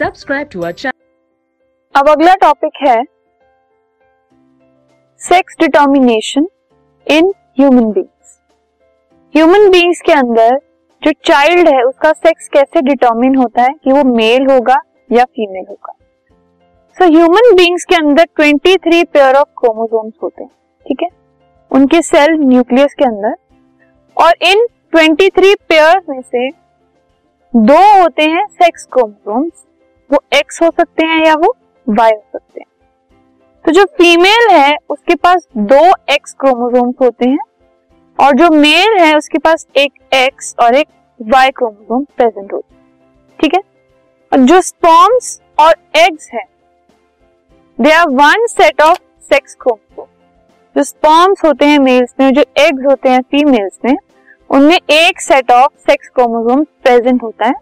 Subscribe to our channel अब अगला topic है sex determination in human beings human beings के अंदर जो चाइल्ड है, उसका सेक्स कैसे डिटर्मिन होता है कि वो मेल होगा या फीमेल होगा? सो ह्यूमन बींग्स के अंदर 23 पेयर ऑफ़ क्रोमोसोम्स होते हैं, ठीक है? उनके सेल न्यूक्लियस के अंदर। और इन 23 पेयर में से दो होते हैं सेक्स क्रोमोसोम्स वो एक्स हो सकते हैं या वो वाई हो सकते हैं। तो जो फीमेल है, उसके पास दो एक्स क्रोमोसोम्स होते हैं और जो मेल है, उसके पास एक एक्स और एक वाई क्रोमोसोम प्रेजेंट होते हैं। ठीक है? और जो स्पॉम्स और एग्स है they are one set of sex chromosome जो स्पर्म्स होते हैं मेल्स में, जो एग्स होते हैं फीमेल्स में, उनमें एक set of sex chromosome present होता है।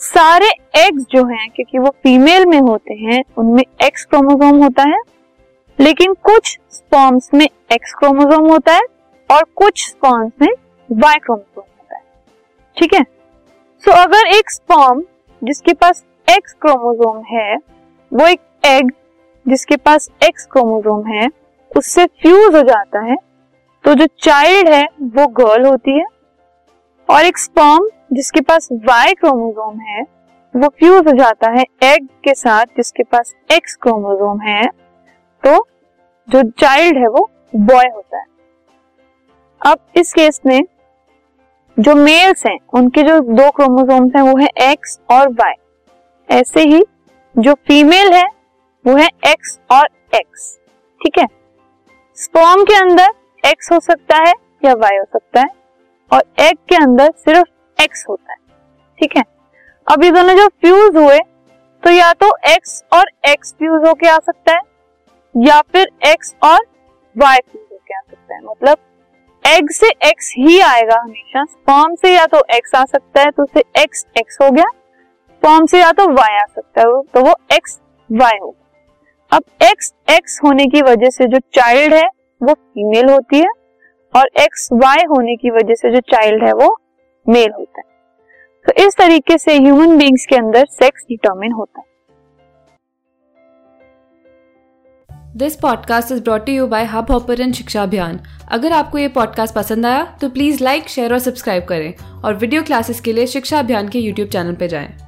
सारे एग्स जो हैं क्योंकि वो फीमेल में होते हैं उनमें एक्स क्रोमोसोम होता है लेकिन कुछ स्पर्म्स में एक्स क्रोमोसोम होता है और कुछ स्पर्म्स में वाई क्रोमोसोम होता है। ठीक है? सो so, अगर एक स्पर्म जिसके पास एक्स क्रोमोसोम है वो एक एग जिसके पास एक्स क्रोमोसोम है उससे फ्यूज हो जाता है तो जो चाइल्ड है वो गर्ल होती है और एक स्पर्म जिसके पास वाई क्रोमोजोम है, वो फ्यूज हो जाता है एग के साथ जिसके पास एक्स क्रोमोजोम है तो जो चाइल्ड है वो बॉय होता है। अब इस केस में जो मेल्स हैं, उनके जो दो क्रोमोसोम्स हैं, वो है एक्स और वाई ऐसे ही जो फीमेल है, वो है एक्स और एक्स ठीक है? स्पर्म के अंदर एक्स हो सकता है या वाई हो सकता है, और एग के अंदर सिर्फ़ एक्स होता है, ठीक है? अब ये दोनों जो फ्यूज हुए तो या तो एक्स और एक्स फ्यूज होके आ सकता है, या फिर एक्स और वाई फ्यूज होके आ सकता है। मतलब एग से एक्स ही आएगा हमेशा। स्पर्म से या तो एक्स आ सकता है तो उसे एक्स एक्स हो गया। स्पर्म से या तो वाई आ सकता है तो वो एक्स वाई होगा अब एक्स एक्स होने की वजह से जो चाइल्ड है, वो फीमेल होती है, और एक्स वाई होने की वजह से जो चाइल्ड है, वो मेल होता है। तो इस तरीके से ह्यूमन बींग्स के अंदर सेक्स डिटर्मिन होता है। This podcast is brought you by Hubhopper Shiksha Abhiyan अगर आपको ये पॉडकास्ट पसंद आया तो प्लीज़ लाइक शेयर और सब्सक्राइब करें। और वीडियो क्लासेस के लिए शिक्षा अभियान के यूट्यूब चैनल पर जाएँ।